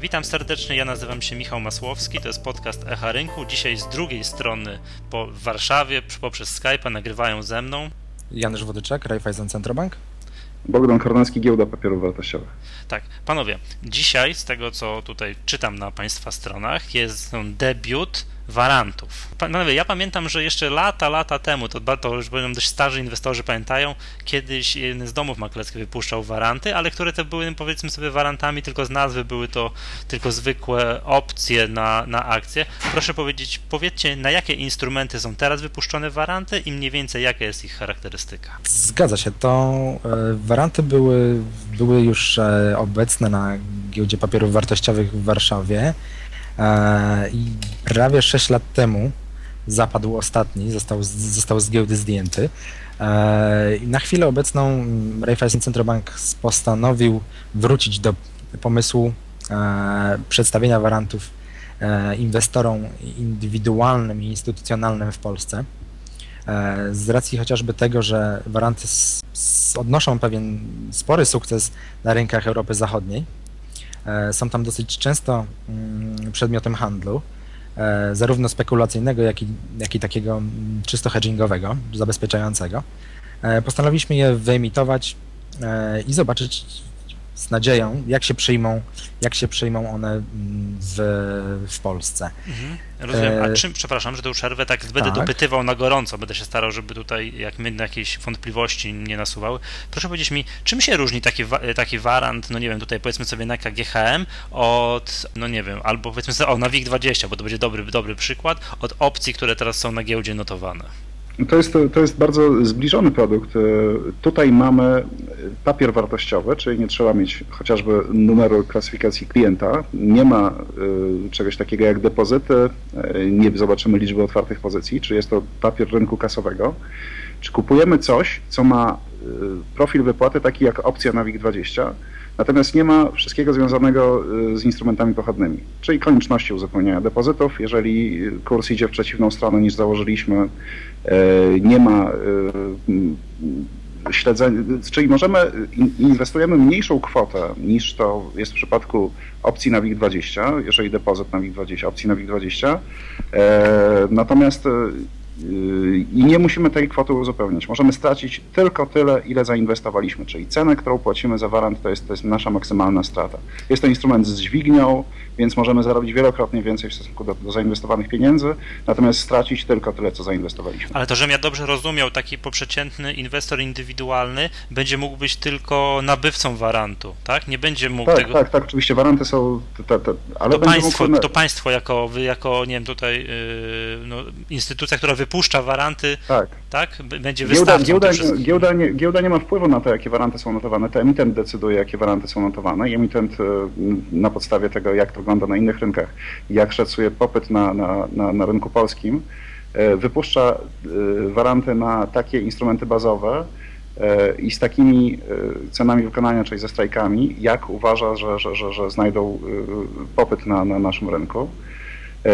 Witam serdecznie, ja nazywam się Michał Masłowski, to jest podcast Echa Rynku. Dzisiaj z drugiej strony po Warszawie poprzez Skype'a nagrywają ze mną Janusz Wodyczek, Raiffeisen Centrobank. Bogdan Kornacki, Giełda Papierów Wartościowych. Tak, panowie, dzisiaj z tego co tutaj czytam na państwa stronach jest debiut warantów. Panowie, ja pamiętam, że jeszcze lata, lata temu, to, to już będą dość starzy inwestorzy pamiętają, kiedyś jeden z domów maklerskich wypuszczał waranty, ale które to były powiedzmy sobie warantami, tylko z nazwy były to tylko zwykłe opcje na, na akcje. Proszę powiedzieć, powiedzcie, na jakie instrumenty są teraz wypuszczone waranty i mniej więcej jaka jest ich charakterystyka? Zgadza się, to e, waranty były, były już e, obecne na giełdzie papierów wartościowych w Warszawie. E, I prawie 6 lat temu zapadł ostatni, został, został z giełdy zdjęty. E, na chwilę obecną Raiffeisen Centrobank postanowił wrócić do pomysłu e, przedstawienia warantów inwestorom indywidualnym i instytucjonalnym w Polsce. Z racji chociażby tego, że waranty odnoszą pewien spory sukces na rynkach Europy Zachodniej, są tam dosyć często mm, przedmiotem handlu, e, zarówno spekulacyjnego, jak i, jak i takiego mm, czysto hedgingowego, zabezpieczającego. E, postanowiliśmy je wyemitować i zobaczyć z nadzieją, jak się przyjmą, jak się przyjmą one mm, w, w Polsce. Mhm. Rozumiem. A e, czym, przepraszam, że tu przerwę, tak będę tak. dopytywał na gorąco, będę się starał, żeby tutaj jak my jakieś wątpliwości nie nasuwały. Proszę powiedzieć mi, czym się różni taki, taki warant, no nie wiem, tutaj powiedzmy sobie na KGHM od, no nie wiem, albo powiedzmy sobie, o, na WIG20, bo to będzie dobry, dobry przykład, od opcji, które teraz są na giełdzie notowane. To jest, to jest bardzo zbliżony produkt. E, tutaj mamy papier wartościowy, czyli nie trzeba mieć chociażby numeru klasyfikacji klienta. Nie ma e, czegoś takiego jak depozyty, e, nie zobaczymy liczby otwartych pozycji, czy jest to papier rynku kasowego. Czy kupujemy coś, co ma profil wypłaty taki jak opcja na WIG20, Natomiast nie ma wszystkiego związanego z instrumentami pochodnymi, czyli konieczności uzupełniania depozytów. Jeżeli kurs idzie w przeciwną stronę niż założyliśmy, nie ma y, śledzenia, czyli możemy, inwestujemy mniejszą kwotę niż to jest w przypadku opcji na WIG20, jeżeli depozyt na WIG20, opcji na WIG20. Natomiast i nie musimy tej kwoty uzupełniać. Możemy stracić tylko tyle, ile zainwestowaliśmy, czyli cenę, którą płacimy za warant, to jest, to jest nasza maksymalna strata. Jest to instrument z dźwignią, więc możemy zarobić wielokrotnie więcej w stosunku do, do zainwestowanych pieniędzy, natomiast stracić tylko tyle, co zainwestowaliśmy. Ale to, żebym ja dobrze rozumiał, taki poprzeciętny inwestor indywidualny będzie mógł być tylko nabywcą warantu, tak? Nie będzie mógł tak, tego... Tak, tak, oczywiście waranty są... Te, te, ale to, państwo, mógł... to państwo jako, wy jako, nie wiem, tutaj yy, no, instytucja, która wypuszcza waranty, tak, tak będzie giełda, giełda, giełda, nie, giełda nie ma wpływu na to, jakie waranty są notowane. To emitent decyduje, jakie waranty są notowane i emitent yy, na podstawie tego, jak to wygląda na innych rynkach, jak szacuje popyt na, na, na, na rynku polskim, e, wypuszcza e, waranty na takie instrumenty bazowe e, i z takimi cenami wykonania, czyli ze strajkami, jak uważa, że, że, że, że znajdą popyt na, na naszym rynku.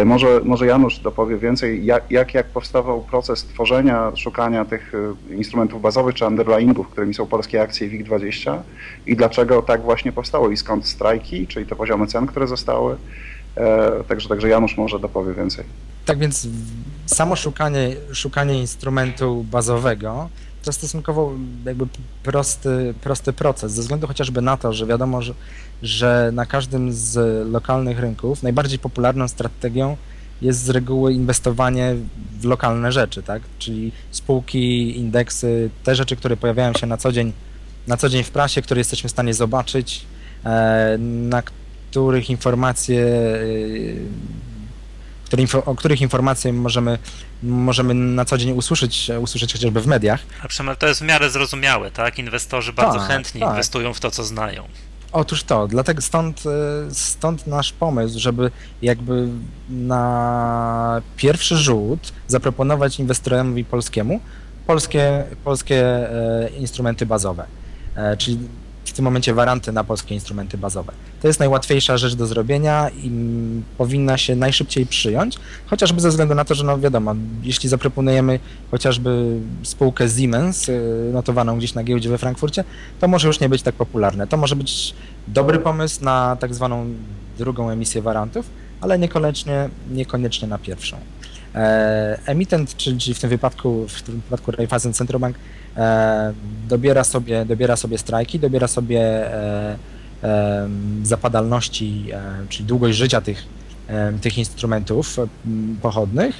Może, może Janusz dopowie więcej, jak, jak, jak powstawał proces tworzenia, szukania tych instrumentów bazowych czy underlyingów, którymi są polskie akcje WIG20 i dlaczego tak właśnie powstało i skąd strajki, czyli te poziomy cen, które zostały, E, także, także Janusz może dopowie więcej. Tak więc samo szukanie, szukanie instrumentu bazowego to stosunkowo jakby prosty, prosty proces, ze względu chociażby na to, że wiadomo, że, że na każdym z lokalnych rynków najbardziej popularną strategią jest z reguły inwestowanie w lokalne rzeczy, tak? Czyli spółki, indeksy, te rzeczy, które pojawiają się na co dzień, na co dzień w prasie, które jesteśmy w stanie zobaczyć, e, na których informacje y, które, o których informacje możemy, możemy na co dzień usłyszeć, usłyszeć chociażby w mediach. A przynajmniej to jest w miarę zrozumiałe, tak? Inwestorzy bardzo tak, chętnie tak. inwestują w to, co znają. Otóż to, dlatego stąd, y, stąd nasz pomysł, żeby jakby na pierwszy rzut zaproponować inwestorowi polskiemu polskie, polskie e, instrumenty bazowe. E, czyli tym momencie waranty na polskie instrumenty bazowe. To jest najłatwiejsza rzecz do zrobienia i powinna się najszybciej przyjąć, chociażby ze względu na to, że no wiadomo, jeśli zaproponujemy chociażby spółkę Siemens y, notowaną gdzieś na giełdzie we Frankfurcie, to może już nie być tak popularne. To może być dobry pomysł na tak zwaną drugą emisję warantów, ale niekoniecznie, niekoniecznie na pierwszą. E, emitent, czyli w tym wypadku, w tym wypadku Raiffeisen Centrobank, e, dobiera sobie, dobiera sobie strajki, dobiera sobie e, zapadalności, czyli długość życia tych, tych instrumentów pochodnych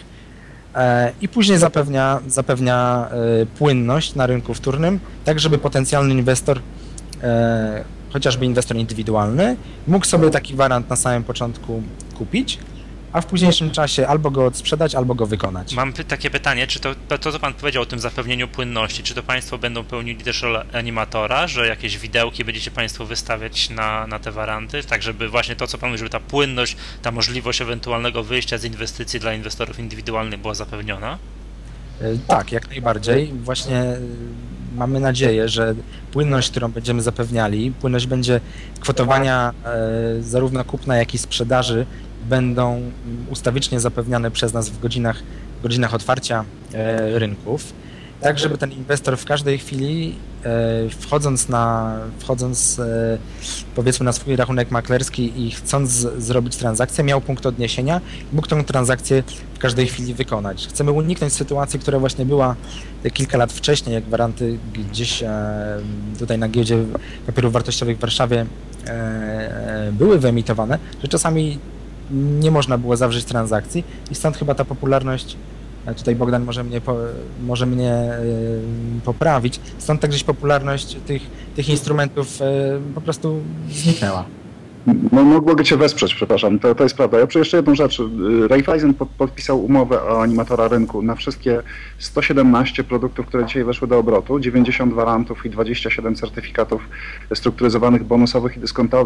i później zapewnia, zapewnia płynność na rynku wtórnym, tak żeby potencjalny inwestor, chociażby inwestor indywidualny, mógł sobie taki warant na samym początku kupić, a w późniejszym czasie albo go odsprzedać, albo go wykonać. Mam takie pytanie, czy to, to, co Pan powiedział o tym zapewnieniu płynności, czy to Państwo będą pełnili też rolę animatora, że jakieś widełki będziecie Państwo wystawiać na, na te waranty, tak żeby właśnie to, co Pan mówi, żeby ta płynność, ta możliwość ewentualnego wyjścia z inwestycji dla inwestorów indywidualnych była zapewniona? E, tak, jak najbardziej. Właśnie e, mamy nadzieję, że płynność, którą będziemy zapewniali, płynność będzie kwotowania e, zarówno kupna, jak i sprzedaży będą ustawicznie zapewniane przez nas w godzinach, godzinach otwarcia e, rynków, tak żeby ten inwestor w każdej chwili e, wchodząc na, wchodząc e, powiedzmy na swój rachunek maklerski i chcąc zrobić transakcję, miał punkt odniesienia i mógł tę transakcję w każdej chwili wykonać. Chcemy uniknąć sytuacji, która właśnie była kilka lat wcześniej, jak gwaranty gdzieś tutaj na giełdzie papierów wartościowych w Warszawie były wyemitowane, że czasami nie można było zawrzeć transakcji i stąd chyba ta popularność, tutaj Bogdan może mnie, po, może mnie e, poprawić, stąd także popularność tych, tych instrumentów e, po prostu zniknęła. No, mogę Cię wesprzeć, przepraszam, to, to jest prawda. Ja jeszcze jedną rzecz. Raiffeisen pod, podpisał umowę o animatora rynku na wszystkie 117 produktów, które dzisiaj weszły do obrotu, 90 warantów i 27 certyfikatów strukturyzowanych, bonusowych i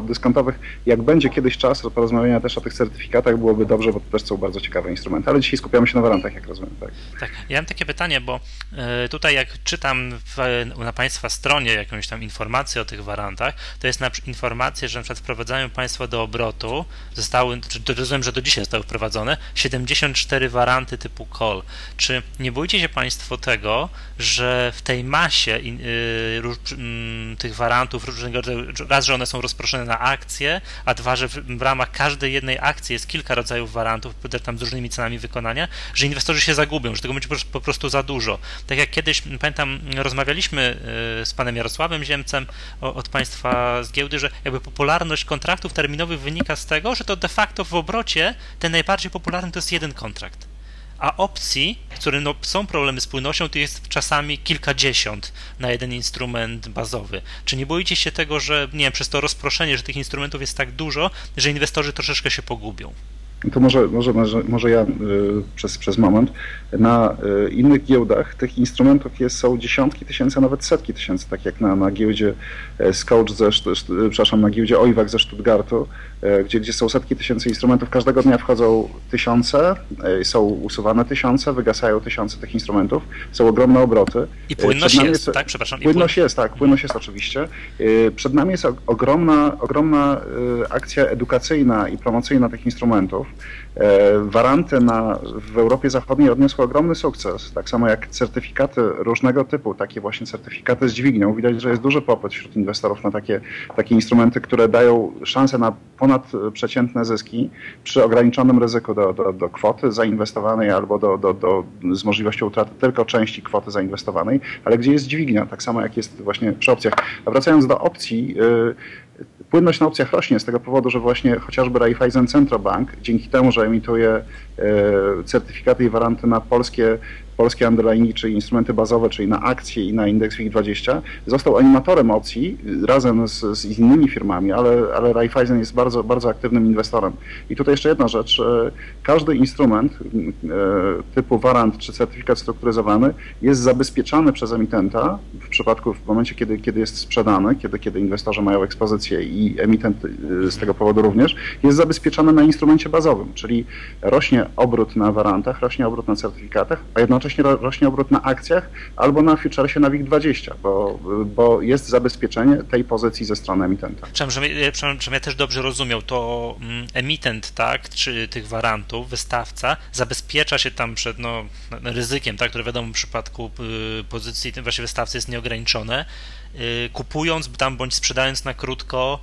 dyskontowych. Jak będzie kiedyś czas porozmawiania też o tych certyfikatach, byłoby dobrze, bo to też są bardzo ciekawe instrumenty. Ale dzisiaj skupiamy się na warantach, jak rozumiem. Tak, tak. ja mam takie pytanie, bo e, tutaj jak czytam w, na Państwa stronie jakąś tam informację o tych warantach, to jest na informację, że na przykład wprowadzają Państwo do obrotu zostały, rozumiem, że do dzisiaj zostały wprowadzone, 74 waranty typu call. Czy nie boicie się Państwo tego, że w tej masie yy, tych warantów różnego rodzaju, raz, że one są rozproszone na akcje, a dwa, że w, ramach każdej jednej akcji jest kilka rodzajów warantów, tam z różnymi cenami wykonania, że inwestorzy się zagubią, że tego będzie po prostu za dużo. Tak jak kiedyś, pamiętam, rozmawialiśmy yy, z panem Jarosławem Ziemcem od Państwa z giełdy, że jakby popularność kontraktu kontraktów terminowych wynika z tego, że to de facto w obrocie ten najbardziej popularny to jest jeden kontrakt. A opcji, które no, są problemy z płynnością, to jest czasami kilkadziesiąt na jeden instrument bazowy. Czy nie boicie się tego, że nie wiem, przez to rozproszenie, że tych instrumentów jest tak dużo, że inwestorzy troszeczkę się pogubią? To może, może, może, ja y, przez, przez moment. Na y, innych giełdach tych instrumentów jest, są dziesiątki tysięcy, a nawet setki tysięcy, tak jak na, na giełdzie e, Scouch ze, przepraszam, na giełdzie OIWAK ze Stuttgartu, gdzie, gdzie są setki tysięcy instrumentów. Każdego dnia wchodzą tysiące, e, są usuwane tysiące, wygasają tysiące tych instrumentów, są ogromne obroty. I płynność jest, jest, tak? Przepraszam. Płynność jest, tak, płynność jest oczywiście. Przed nami jest ogromna, ogromna akcja edukacyjna i promocyjna tych instrumentów. Waranty na, w Europie Zachodniej odniosły ogromny sukces, tak samo jak certyfikaty różnego typu, takie właśnie certyfikaty z dźwignią. Widać, że jest duży popyt wśród inwestorów na takie, takie instrumenty, które dają szansę na ponadprzeciętne zyski przy ograniczonym ryzyku do, do, do kwoty zainwestowanej albo do, do, do, z możliwością utraty tylko części kwoty zainwestowanej, ale gdzie jest dźwignia, tak samo jak jest właśnie przy opcjach. A wracając do opcji, yy, Płynność na opcjach rośnie z tego powodu, że właśnie chociażby Raiffeisen Centrobank, dzięki temu, że emituje e, certyfikaty i waranty na polskie polskie underlyingi, czyli instrumenty bazowe, czyli na akcje i na indeks WIG20, został animatorem opcji razem z, z innymi firmami, ale, ale Raiffeisen jest bardzo, bardzo aktywnym inwestorem. I tutaj jeszcze jedna rzecz. Każdy instrument e, typu warant czy certyfikat strukturyzowany jest zabezpieczany przez emitenta w przypadku, w momencie, kiedy, kiedy jest sprzedany, kiedy, kiedy inwestorzy mają ekspozycję i emitent e, z tego powodu również, jest zabezpieczany na instrumencie bazowym, czyli rośnie obrót na warantach, rośnie obrót na certyfikatach, a jednocześnie jednocześnie rośnie obrót na akcjach albo na futuresie na WIG20, bo, bo jest zabezpieczenie tej pozycji ze strony emitenta. Przepraszam, ja też dobrze rozumiał, to mm, emitent, tak, czy tych warantów, wystawca zabezpiecza się tam przed no, ryzykiem, tak, które wiadomo w przypadku y, pozycji właśnie wystawcy jest nieograniczone, y, kupując tam bądź sprzedając na krótko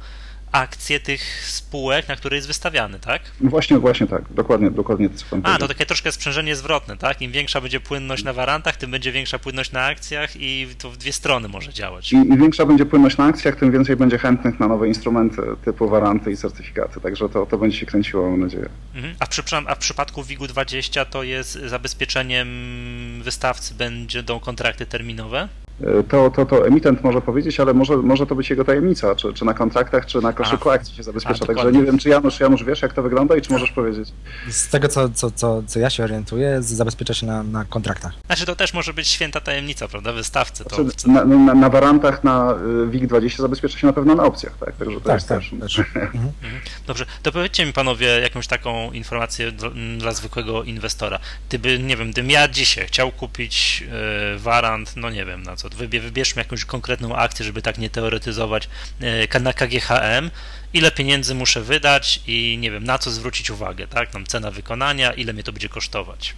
akcje tych spółek, na które jest wystawiany, tak? Właśnie, właśnie tak, dokładnie, dokładnie to co pan A, to takie troszkę sprzężenie zwrotne, tak? Im większa będzie płynność na warantach, tym będzie większa płynność na akcjach i to w dwie strony może działać. I, Im większa będzie płynność na akcjach, tym więcej będzie chętnych na nowe instrumenty typu waranty i certyfikaty, także to, to będzie się kręciło, mam nadzieję. Mhm. A, w a w przypadku WIG-20 to jest zabezpieczeniem wystawcy będą kontrakty terminowe? To, to, to emitent może powiedzieć, ale może, może to być jego tajemnica, czy, czy na kontraktach, czy na koszyku akcji się zabezpiecza. A, Także nie wiem, czy Janusz, Janusz wiesz, jak to wygląda i czy możesz powiedzieć? Z tego, co, co, co, co ja się orientuję, zabezpiecza się na, na kontraktach. Znaczy to też może być święta tajemnica, prawda, wystawcy. To... Znaczy, na, na, na warantach na y, WIG20 zabezpiecza się na pewno na opcjach, tak? Także to tak, jest tak, też... też. Mhm. mhm. Dobrze, to powiedzcie mi panowie jakąś taką informację dla, dla zwykłego inwestora. Gdyby, nie wiem, gdybym ja dzisiaj chciał kupić y, warant, no nie wiem na co, wybierzmy jakąś konkretną akcję, żeby tak nie teoretyzować e, na KGHM, ile pieniędzy muszę wydać i nie wiem, na co zwrócić uwagę, tak? Tam cena wykonania, ile mnie to będzie kosztować.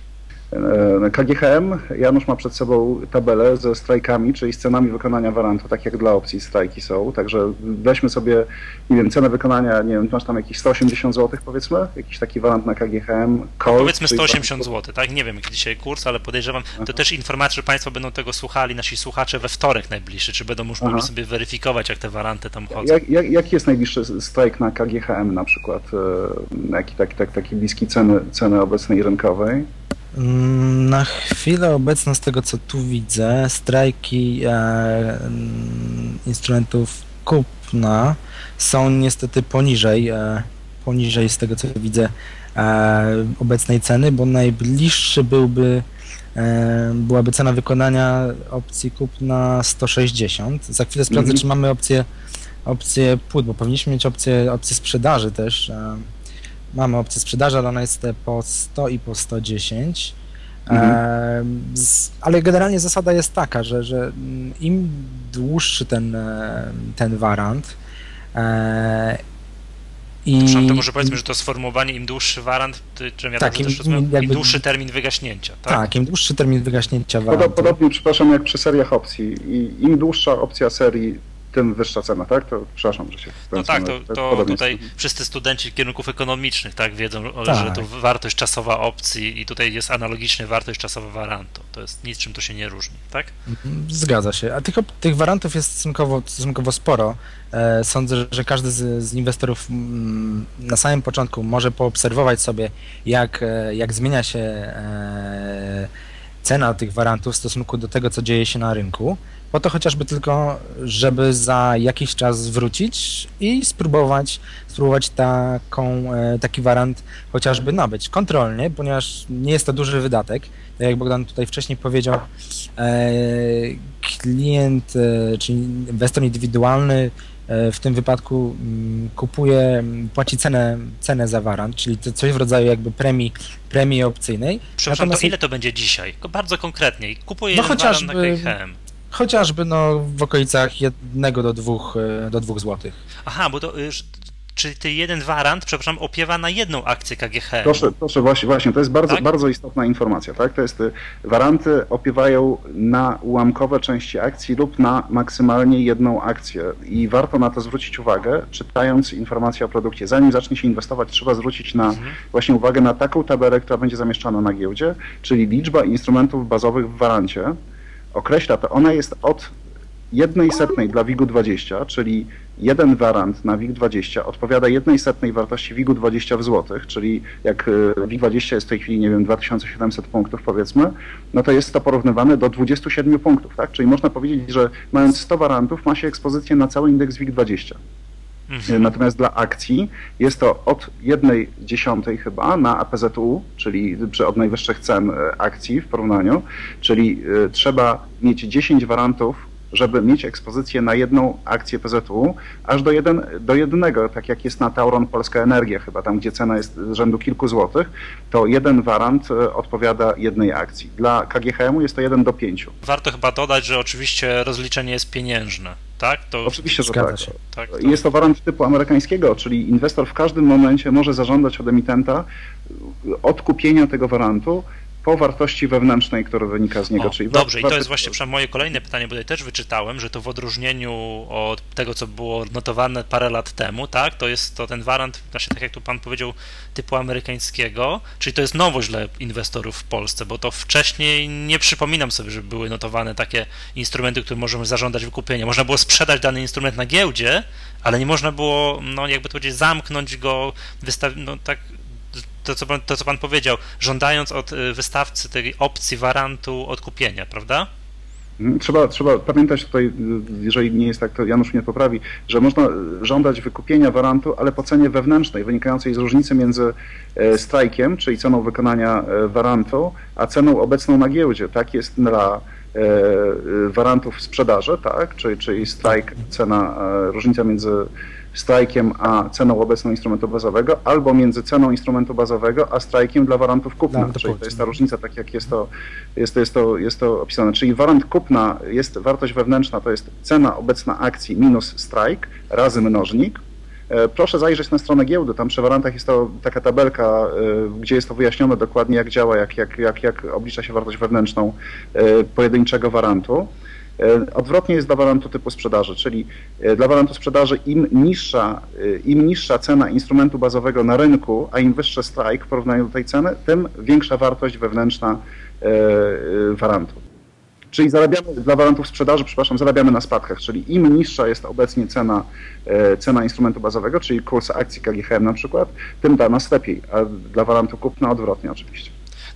E, KGHM, Janusz ma przed sobą tabelę ze strajkami, czyli z cenami wykonania warantu, tak jak dla opcji strajki są, także weźmy sobie, nie wiem, cenę wykonania, nie wiem, masz tam jakieś 180 zł powiedzmy, jakiś taki warant na KGHM, call, Powiedzmy 180 zł, tak? Nie wiem jaki dzisiaj kurs, ale podejrzewam, Aha. to też informacja, że Państwo będą tego słuchali, nasi słuchacze we wtorek najbliższy, czy będą już mogli sobie weryfikować, jak te waranty tam chodzą. Jak, jak, jaki jest najbliższy strajk na KGHM na przykład? E, jaki taki, taki, taki bliski ceny, ceny obecnej rynkowej? Mm, na chwilę obecną, z tego co tu widzę, strajki e, instrumentów kupna są niestety poniżej, e, poniżej z tego co widzę e, obecnej ceny, bo najbliższy byłby e, byłaby cena wykonania opcji kupna 160. Za chwilę sprawdzę, mm -hmm. czy mamy opcję, opcję płód, bo powinniśmy mieć opcję, opcję sprzedaży też. Mamy opcję sprzedaży, ale ona jest po 100 i po 110. Mhm. Ale generalnie zasada jest taka, że, że im dłuższy ten, e, ten warant e, i to może powiedzmy, że to sformułowanie im dłuższy warant, czym ja tak, im, im, jakby, im, dłuższy termin wygaśnięcia. Tak? tak, im dłuższy termin wygaśnięcia warantu. Podobnie, przepraszam, jak przy seriach opcji. I im dłuższa opcja serii, tym wyższa cena, tak? To przepraszam, że się No tak, to, to tutaj wszyscy studenci kierunków ekonomicznych tak wiedzą, tak. że to wartość czasowa opcji i tutaj jest analogicznie wartość czasowa warantu. To jest nic, czym to się nie różni, tak? Zgadza się. A tych, tych warantów jest stosunkowo, stosunkowo sporo. E, sądzę, że każdy z, z inwestorów mm, na samym początku może poobserwować sobie, jak, e, jak zmienia się e, cena tych warantów w stosunku do tego, co dzieje się na rynku. Po to chociażby tylko, żeby za jakiś czas wrócić i spróbować, spróbować taką, e, taki warant chociażby nabyć kontrolnie, ponieważ nie jest to duży wydatek. Tak jak Bogdan tutaj wcześniej powiedział, e, klient, e, czyli inwestor indywidualny w tym wypadku mm, kupuje, płaci cenę, cenę za warant, czyli to coś w rodzaju jakby premii, premii opcyjnej. Przepraszam, Natomiast... to ile to będzie dzisiaj? Bardzo konkretnie. Kupuję no chociażby, warant na KHM. Chociażby no, w okolicach jednego do dwóch, e, do dwóch złotych. Aha, bo to już czy ty jeden warant, przepraszam, opiewa na jedną akcję KGHM? Proszę, proszę właśnie, właśnie, to jest bardzo, tak? bardzo istotna informacja, tak? To jest, y, waranty opiewają na ułamkowe części akcji lub na maksymalnie jedną akcję i warto na to zwrócić uwagę, czytając informacje o produkcie. Zanim zacznie się inwestować, trzeba zwrócić na mhm. właśnie uwagę na taką tabelę, która będzie zamieszczana na giełdzie, czyli liczba instrumentów bazowych w warancie, określa to, ona jest od jednej setnej dla WIG-u 20, czyli jeden warant na WIG 20 odpowiada jednej setnej wartości WIG-u 20 w złotych, czyli jak e, WIG 20 jest w tej chwili, nie wiem, 2700 punktów powiedzmy, no to jest to porównywane do 27 punktów, tak? Czyli można powiedzieć, że mając 100 warantów ma się ekspozycję na cały indeks WIG 20. Mhm. Natomiast dla akcji jest to od jednej dziesiątej chyba na APZU, czyli od najwyższych cen e, akcji w porównaniu, czyli e, trzeba mieć 10 warantów żeby mieć ekspozycję na jedną akcję PZU, aż do, jeden, do jednego, tak jak jest na Tauron Polska Energia chyba, tam gdzie cena jest rzędu kilku złotych, to jeden warant e, odpowiada jednej akcji. Dla KGHM-u jest to jeden do pięciu. Warto chyba dodać, że oczywiście rozliczenie jest pieniężne, tak? To oczywiście, że tak. tak to... Jest to warant typu amerykańskiego, czyli inwestor w każdym momencie może zażądać od emitenta odkupienia tego warantu po wartości wewnętrznej, która wynika z niego. O, czyli dobrze, i to jest właśnie moje kolejne pytanie, bo tutaj też wyczytałem, że to w odróżnieniu od tego, co było notowane parę lat temu, tak, to jest to ten warant, właśnie tak jak tu pan powiedział, typu amerykańskiego, czyli to jest nowość dla inwestorów w Polsce, bo to wcześniej nie przypominam sobie, że były notowane takie instrumenty, które możemy zażądać wykupienia. Można było sprzedać dany instrument na giełdzie, ale nie można było, no jakby to powiedzieć, zamknąć go, wystawić, no tak to co, pan, to, co pan powiedział, żądając od y, wystawcy tej opcji warantu odkupienia, prawda? Mm, trzeba, trzeba pamiętać tutaj, y, jeżeli nie jest tak, to Janusz mnie poprawi, że można żądać wykupienia warantu, ale po cenie wewnętrznej, wynikającej z różnicy między e, strajkiem, czyli ceną wykonania e, warantu, a ceną obecną na giełdzie. Tak jest dla e, warantów sprzedaży, tak? czyli, czyli strajk, cena, różnica między strajkiem a ceną obecną instrumentu bazowego, albo między ceną instrumentu bazowego a strajkiem dla warantów kupna. No, Czyli to jest ta różnica, tak jak jest to, jest, to, jest, to, jest to opisane. Czyli warant kupna jest wartość wewnętrzna, to jest cena obecna akcji minus strajk razy mnożnik. E, proszę zajrzeć na stronę giełdy, tam przy warantach jest to taka tabelka, e, gdzie jest to wyjaśnione dokładnie, jak działa, jak, jak, jak, jak oblicza się wartość wewnętrzną e, pojedynczego warantu. E, odwrotnie jest dla warantu typu sprzedaży, czyli e, dla warantu sprzedaży im niższa, e, im niższa cena instrumentu bazowego na rynku, a im wyższy strike w porównaniu do tej ceny, tym większa wartość wewnętrzna warantu. Czyli zarabiamy dla warantów sprzedaży, przepraszam, zarabiamy na spadkach, czyli im niższa jest obecnie cena, cena instrumentu bazowego, czyli kurs akcji KGHM na przykład, tym dla nas lepiej, a dla warantu kupna odwrotnie oczywiście.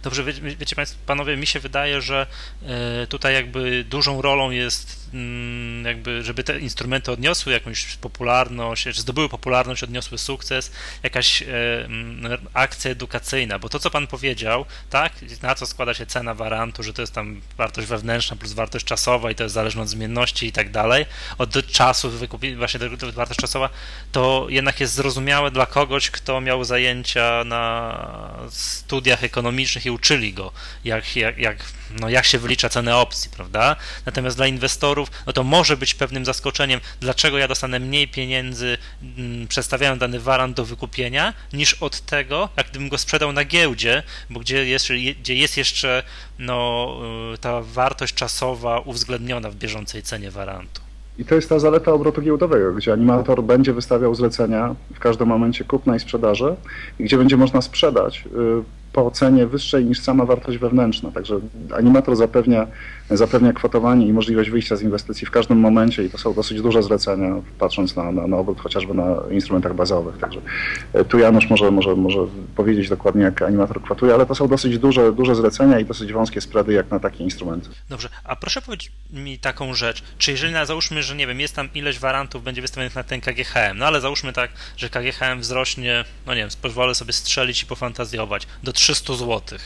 Dobrze, wie, wiecie Państwo, panowie, mi się wydaje, że e, tutaj jakby dużą rolą jest mm, jakby, żeby te instrumenty odniosły jakąś popularność, czy zdobyły popularność, odniosły sukces, jakaś e, mm, akcja edukacyjna, bo to, co Pan powiedział, tak, na co składa się cena warantu, że to jest tam wartość wewnętrzna plus wartość czasowa i to jest zależne od zmienności i tak dalej, od czasu wykupienia, właśnie to, wartość czasowa, to jednak jest zrozumiałe dla kogoś, kto miał zajęcia na studiach ekonomicznych i uczyli go, jak, jak, jak, no jak się wylicza cenę opcji, prawda? Natomiast dla inwestorów, no to może być pewnym zaskoczeniem, dlaczego ja dostanę mniej pieniędzy mm, przedstawiając dany warant do wykupienia, niż od tego, jak gdybym go sprzedał na giełdzie, bo gdzie jest, gdzie jest jeszcze no, y, ta wartość czasowa uwzględniona w bieżącej cenie warantu. I to jest ta zaleta obrotu giełdowego, gdzie animator będzie wystawiał zlecenia w każdym momencie kupna i sprzedaży, i gdzie będzie można sprzedać y, po cenie wyższej niż sama wartość wewnętrzna. Także animator zapewnia, zapewnia kwotowanie i możliwość wyjścia z inwestycji w każdym momencie i to są dosyć duże zlecenia, patrząc na, na, na obrót chociażby na instrumentach bazowych. Także e, tu Janusz może, może, może powiedzieć dokładnie, jak animator kwotuje, ale to są dosyć duże, duże zlecenia i dosyć wąskie spready jak na takie instrumenty. Dobrze, a proszę powiedzieć mi taką rzecz, czy jeżeli na, załóżmy, że nie wiem, jest tam ileś warantów będzie wystawionych na ten KGHM, no ale załóżmy tak, że KGHM wzrośnie, no nie wiem, pozwolę sobie strzelić i pofantazjować, do 300 zł.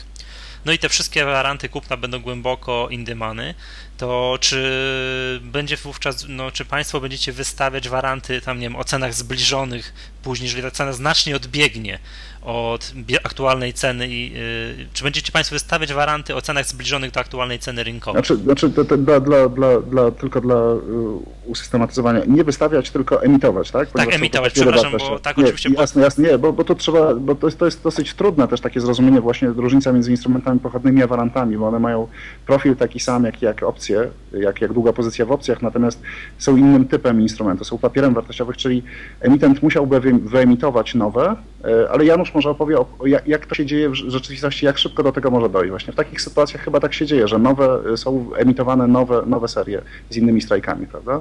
No i te wszystkie waranty kupna będą głęboko indymany, to czy będzie wówczas, no, czy Państwo będziecie wystawiać waranty tam, nie wiem, o cenach zbliżonych później, jeżeli ta cena znacznie odbiegnie od aktualnej ceny i y, czy będziecie Państwo wystawiać waranty o cenach zbliżonych do aktualnej ceny rynkowej? Znaczy, znaczy to, to dla, dla, dla, dla, tylko dla y, usystematyzowania, nie wystawiać, tylko emitować, tak? Ponieważ tak, emitować, przepraszam, bo tak nie, oczywiście... Jasne, jasne, nie, bo, bo to trzeba, bo to jest, to jest dosyć trudne też takie zrozumienie właśnie różnica między instrumentami pochodnymi a warantami, bo one mają profil taki sam jak, jak opcje, jak, jak długa pozycja w opcjach, natomiast są innym typem instrumentu, są papierem wartościowym, czyli emitent musiałby wyemitować nowe, e, ale Janusz może opowie, jak to się dzieje w rzeczywistości, jak szybko do tego może dojść. Właśnie w takich sytuacjach chyba tak się dzieje, że nowe, są emitowane nowe, nowe serie z innymi strajkami, prawda?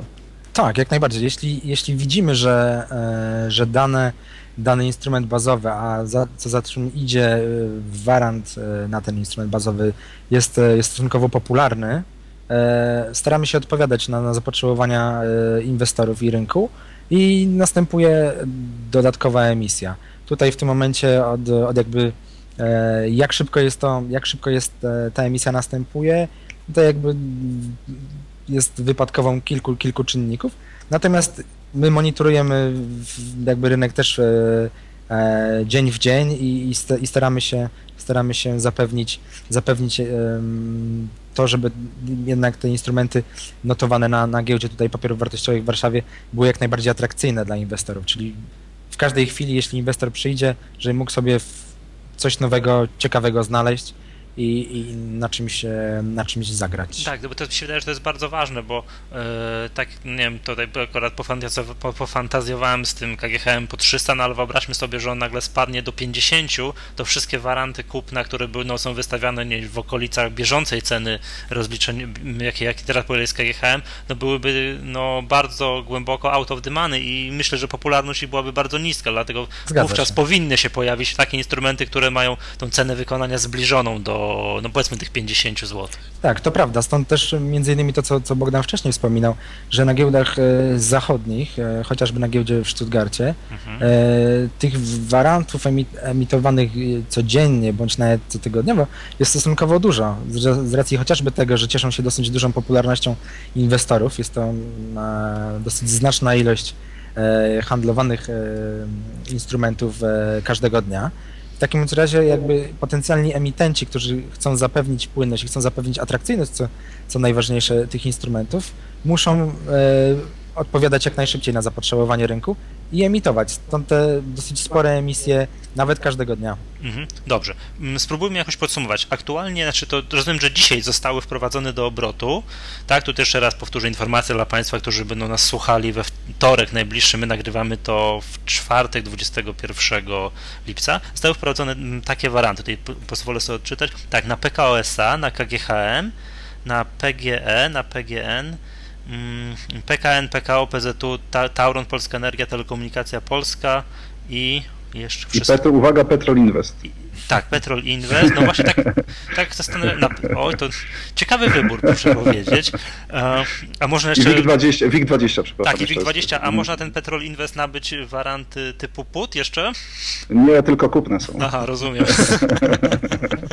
Tak, jak najbardziej. Jeśli, jeśli widzimy, że, e, że dane, dany instrument bazowy, a za, co za czym idzie e, warant na ten instrument bazowy jest, jest stosunkowo popularny, staramy się odpowiadać na, na zapotrzebowania inwestorów i rynku i następuje dodatkowa emisja. Tutaj w tym momencie od, od jakby e, jak szybko jest to, jak szybko jest e, ta emisja następuje, to jakby jest wypadkową kilku, kilku czynników. Natomiast my monitorujemy jakby rynek też e, e, dzień w dzień i, i staramy się, staramy się zapewnić, zapewnić to, żeby jednak te instrumenty notowane na, na giełdzie tutaj papierów wartościowych w Warszawie były jak najbardziej atrakcyjne dla inwestorów, czyli w każdej chwili, jeśli inwestor przyjdzie, żeby mógł sobie coś nowego, ciekawego znaleźć, i, i na, czymś, na czymś zagrać. Tak, bo to mi się wydaje, że to jest bardzo ważne, bo yy, tak, nie wiem, tutaj akurat pofantazjowałem z tym KGHM po 300, no ale wyobraźmy sobie, że on nagle spadnie do 50, to wszystkie waranty kupna, które były, no, są wystawiane nie, w okolicach bieżącej ceny rozliczeń, jakie, jakie teraz jest KGHM, no byłyby no, bardzo głęboko out of the money i myślę, że popularność ich byłaby bardzo niska, dlatego Zgadza wówczas się. powinny się pojawić takie instrumenty, które mają tą cenę wykonania zbliżoną do no powiedzmy tych 50 zł. Tak, to prawda. Stąd też między innymi to, co, co Bogdan wcześniej wspominał, że na giełdach e, zachodnich, e, chociażby na giełdzie w Stuttgarcie, mhm. E, tych warantów emitowanych codziennie bądź nawet cotygodniowo jest stosunkowo dużo. Z racji chociażby tego, że cieszą się dosyć dużą popularnością inwestorów. Jest to dosyć znaczna ilość handlowanych instrumentów każdego dnia. W takim razie jakby potencjalni emitenci, którzy chcą zapewnić płynność i chcą zapewnić atrakcyjność, co, co najważniejsze, tych instrumentów, muszą e, odpowiadać jak najszybciej na zapotrzebowanie rynku i emitować. Stąd te dosyć spore emisje nawet każdego dnia. Mhm, dobrze. Mm, spróbujmy jakoś podsumować. Aktualnie, znaczy to rozumiem, że dzisiaj zostały wprowadzone do obrotu. Tak, tu też jeszcze raz powtórzę informację dla Państwa, którzy będą nas słuchali we wtorek najbliższy. My nagrywamy to w czwartek 21 lipca. Zostały wprowadzone mm, takie waranty. Tutaj pozwolę sobie odczytać. Tak, na PKOSA, na KGHM, na PGE, na PGN, PKN, PKO, PZU, Tauron, Polska Energia, Telekomunikacja Polska i jeszcze wszystko. I Petro, uwaga, Petrol Invest. I, tak, Petrol Invest. No właśnie tak, tak zastanawiam Oj, to ciekawy wybór, muszę powiedzieć. E, a można jeszcze... WIG20, WIG20 przepraszam. Tak, i WIG20, a mhm. można ten Petrol Invest nabyć waranty typu put jeszcze? Nie, tylko kupne są. Aha, rozumiem.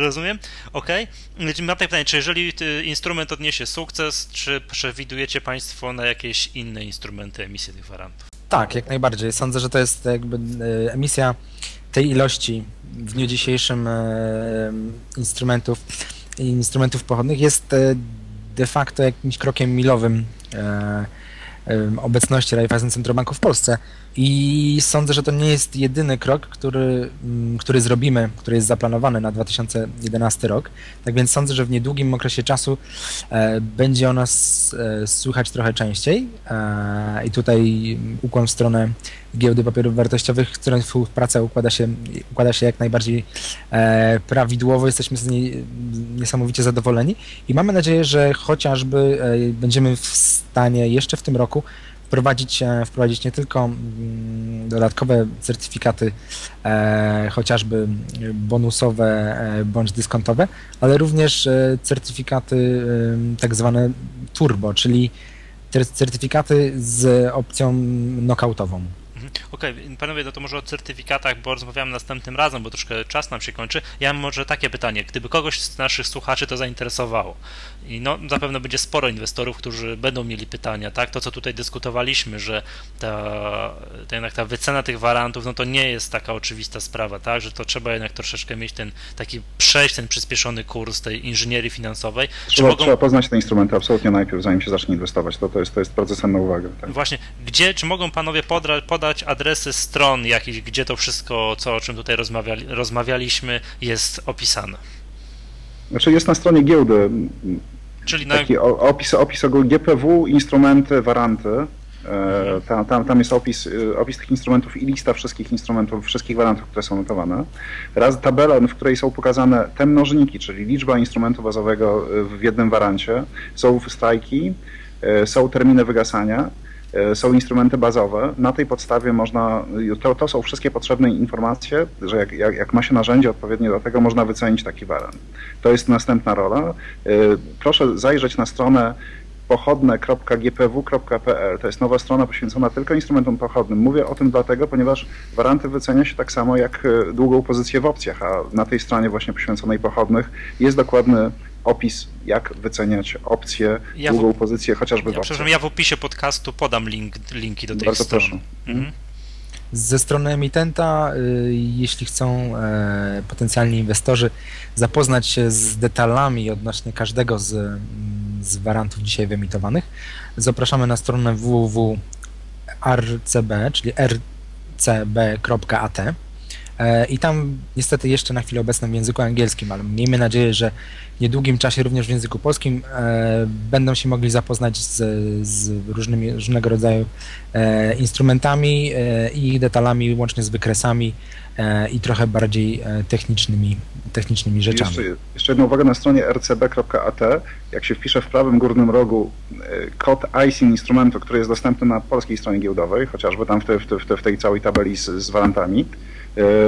rozumiem, okej. Okay. Mam pytanie, czy jeżeli instrument odniesie sukces, czy przewidujecie Państwo na jakieś inne instrumenty emisji tych warantów? Tak, jak najbardziej. Sądzę, że to jest jakby e, emisja tej ilości w dniu dzisiejszym e, instrumentów instrumentów pochodnych jest de facto jakimś krokiem milowym obecności Raiffeisen Centrobanku w Polsce. I sądzę, że to nie jest jedyny krok, który, mm, który zrobimy, który jest zaplanowany na 2011 rok. Tak więc sądzę, że w niedługim okresie czasu e, będzie o nas e, słychać trochę częściej. E, I tutaj ukłon w stronę giełdy papierów wartościowych, z którą współpraca układa się, układa się jak najbardziej e, prawidłowo. Jesteśmy z niej niesamowicie zadowoleni i mamy nadzieję, że chociażby e, będziemy w stanie jeszcze w tym roku wprowadzić, e, wprowadzić nie tylko mm, dodatkowe certyfikaty, e, chociażby bonusowe e, bądź dyskontowe, ale również certyfikaty tak zwane turbo, czyli certyfikaty z opcją knockoutową. Okej, okay, panowie, no to może o certyfikatach, bo rozmawiamy następnym razem, bo troszkę czas nam się kończy. Ja mam może takie pytanie, gdyby kogoś z naszych słuchaczy to zainteresowało i no zapewne będzie sporo inwestorów, którzy będą mieli pytania, tak? To, co tutaj dyskutowaliśmy, że ta, jednak ta wycena tych warantów, no to nie jest taka oczywista sprawa, tak? Że to trzeba jednak troszeczkę mieć ten taki przejść, ten przyspieszony kurs tej inżynierii finansowej. Trzeba, mogą... trzeba poznać te instrumenty absolutnie najpierw, zanim się zacznie inwestować. To, to, jest, to jest bardzo cenna uwaga. Tak? Właśnie, gdzie, czy mogą panowie podra, podać adresy stron jakichś, gdzie to wszystko, co o czym tutaj rozmawiali, rozmawialiśmy, jest opisane? Znaczy jest na stronie giełdy Czyli na... taki opis, opis ogólny GPW, instrumenty, waranty. E, tam, tam, tam jest opis, e, opis tych instrumentów i lista wszystkich instrumentów, wszystkich warantów, które są notowane. Raz tabela, w której są pokazane te mnożniki, czyli liczba instrumentu bazowego w jednym warancie, są strajki, e, są terminy wygasania są instrumenty bazowe. Na tej podstawie można, to, to są wszystkie potrzebne informacje, że jak, jak, jak, ma się narzędzie odpowiednie do tego, można wycenić taki warant. To jest następna rola. E, proszę zajrzeć na stronę pochodne.gpw.pl. To jest nowa strona poświęcona tylko instrumentom pochodnym. Mówię o tym dlatego, ponieważ waranty wycenia się tak samo jak e, długą pozycję w opcjach, a na tej stronie właśnie poświęconej pochodnych jest dokładny opis, jak wyceniać opcje, Ja długą w- pozycję, chociażby Ja, w przepraszam, ja w opisie podcastu podam link, linki do tych Bardzo stron. proszę. Mhm. Ze strony emitenta, y, jeśli chcą e, potencjalni inwestorzy zapoznać się z detalami odnośnie każdego z, z warantów dzisiaj wyemitowanych, zapraszamy na stronę www.rcb, czyli rcb.at i tam niestety jeszcze na chwilę obecną w języku angielskim, ale miejmy nadzieję, że w niedługim czasie również w języku polskim e, będą się mogli zapoznać z, z różnymi, różnego rodzaju e, instrumentami e, i ich detalami, łącznie z wykresami e, i trochę bardziej e, technicznymi, technicznymi rzeczami. Jeszcze, jeszcze jedna uwaga na stronie rcb.at. Jak się wpisze w prawym górnym rogu e, kod ISIN instrumentu, który jest dostępny na polskiej stronie giełdowej, chociażby tam w, te, w, te, w, te, w tej całej tabeli z, z warantami, e,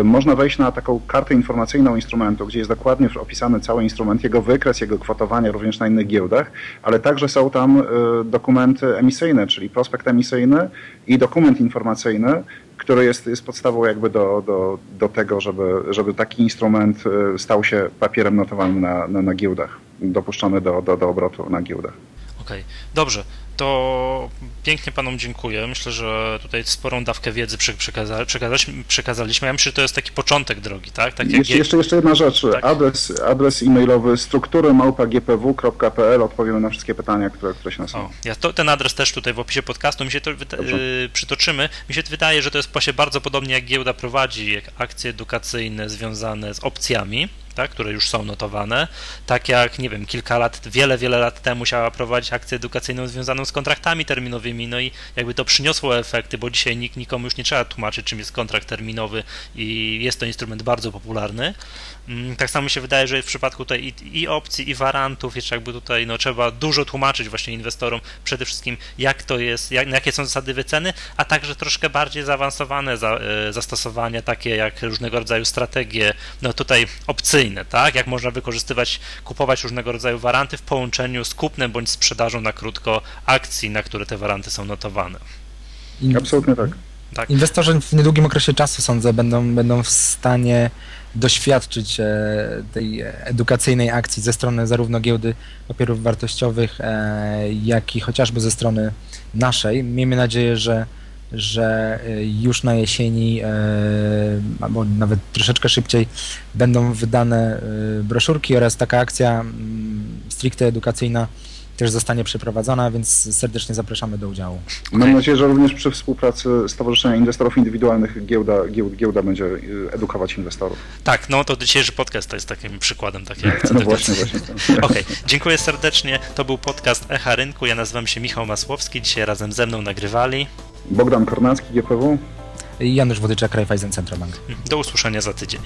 można wejść na taką kartę informacyjną instrumentu, gdzie jest dokładnie opisany cały instrument, jego wykres, jego kwotowanie również na innych giełdach, ale także są tam e, dokumenty emisyjne, czyli prospekt emisyjny i dokument informacyjny, który jest, jest podstawą jakby do, do, do tego, żeby, żeby taki instrument e, stał się papierem notowanym na, na, na giełdach, dopuszczony do, do, do obrotu na giełdach. Okej, dobrze. To pięknie panom dziękuję. Myślę, że tutaj sporą dawkę wiedzy przekaza- przekazaliśmy, przekazaliśmy. Ja myślę, że to jest taki początek drogi, tak? tak Jeszcze, je- jeszcze, jeszcze jedna rzecz. Tak. Adres, adres e-mailowy struktury małpa.gpw.pl odpowiemy na wszystkie pytania, które, które się nasuną. O, ja to, ten adres też tutaj w opisie podcastu mi się to y, przytoczymy. Mi się wydaje, że to jest właśnie bardzo podobnie jak giełda prowadzi jak akcje edukacyjne związane z opcjami, tak, które już są notowane. Tak jak, nie wiem, kilka lat, wiele, wiele lat temu musiała prowadzić akcję edukacyjną związaną z kontraktami terminowymi, no i jakby to przyniosło efekty, bo dzisiaj nikt nikomu już nie trzeba tłumaczyć, czym jest kontrakt terminowy i jest to instrument bardzo popularny. Mm, Tak samo się wydaje, że w przypadku tutaj i, i opcji, i warantów, jeszcze jakby tutaj no, trzeba dużo tłumaczyć właśnie inwestorom przede wszystkim, jak to jest, jak, jakie są zasady wyceny, a także troszkę bardziej zaawansowane za, e, zastosowania, takie jak różnego rodzaju strategie, no tutaj opcyjne, tak? Jak można wykorzystywać, kupować różnego rodzaju waranty w połączeniu z kupnem bądź sprzedażą na krótko akcji, na które te waranty są notowane. Absolutnie tak. Tak. Inwestorzy w niedługim okresie czasu, sądzę, będą, będą w stanie doświadczyć e, tej edukacyjnej akcji ze strony zarówno giełdy papierów wartościowych, e, jak i chociażby ze strony naszej. Miejmy nadzieję, że, że e, już na jesieni, e, albo nawet troszeczkę szybciej, będą wydane e, broszurki oraz taka akcja mm, stricte edukacyjna też zostanie przeprowadzona, więc serdecznie zapraszamy do udziału. Mam nadzieję, że również przy współpracy Stowarzyszenia Inwestorów Indywidualnych giełda, giełda, giełda będzie edukować inwestorów. Tak, no to dzisiejszy podcast to jest takim przykładem takiej akcji. No właśnie, właśnie. Okej, dziękuję serdecznie. To był podcast Echa Rynku. Ja nazywam się Michał Masłowski. Dzisiaj razem ze mną nagrywali. Bogdan Kornacki, GPW. Janusz Wodyczak, Raiffeisen Centrobank. Do usłyszenia za tydzień.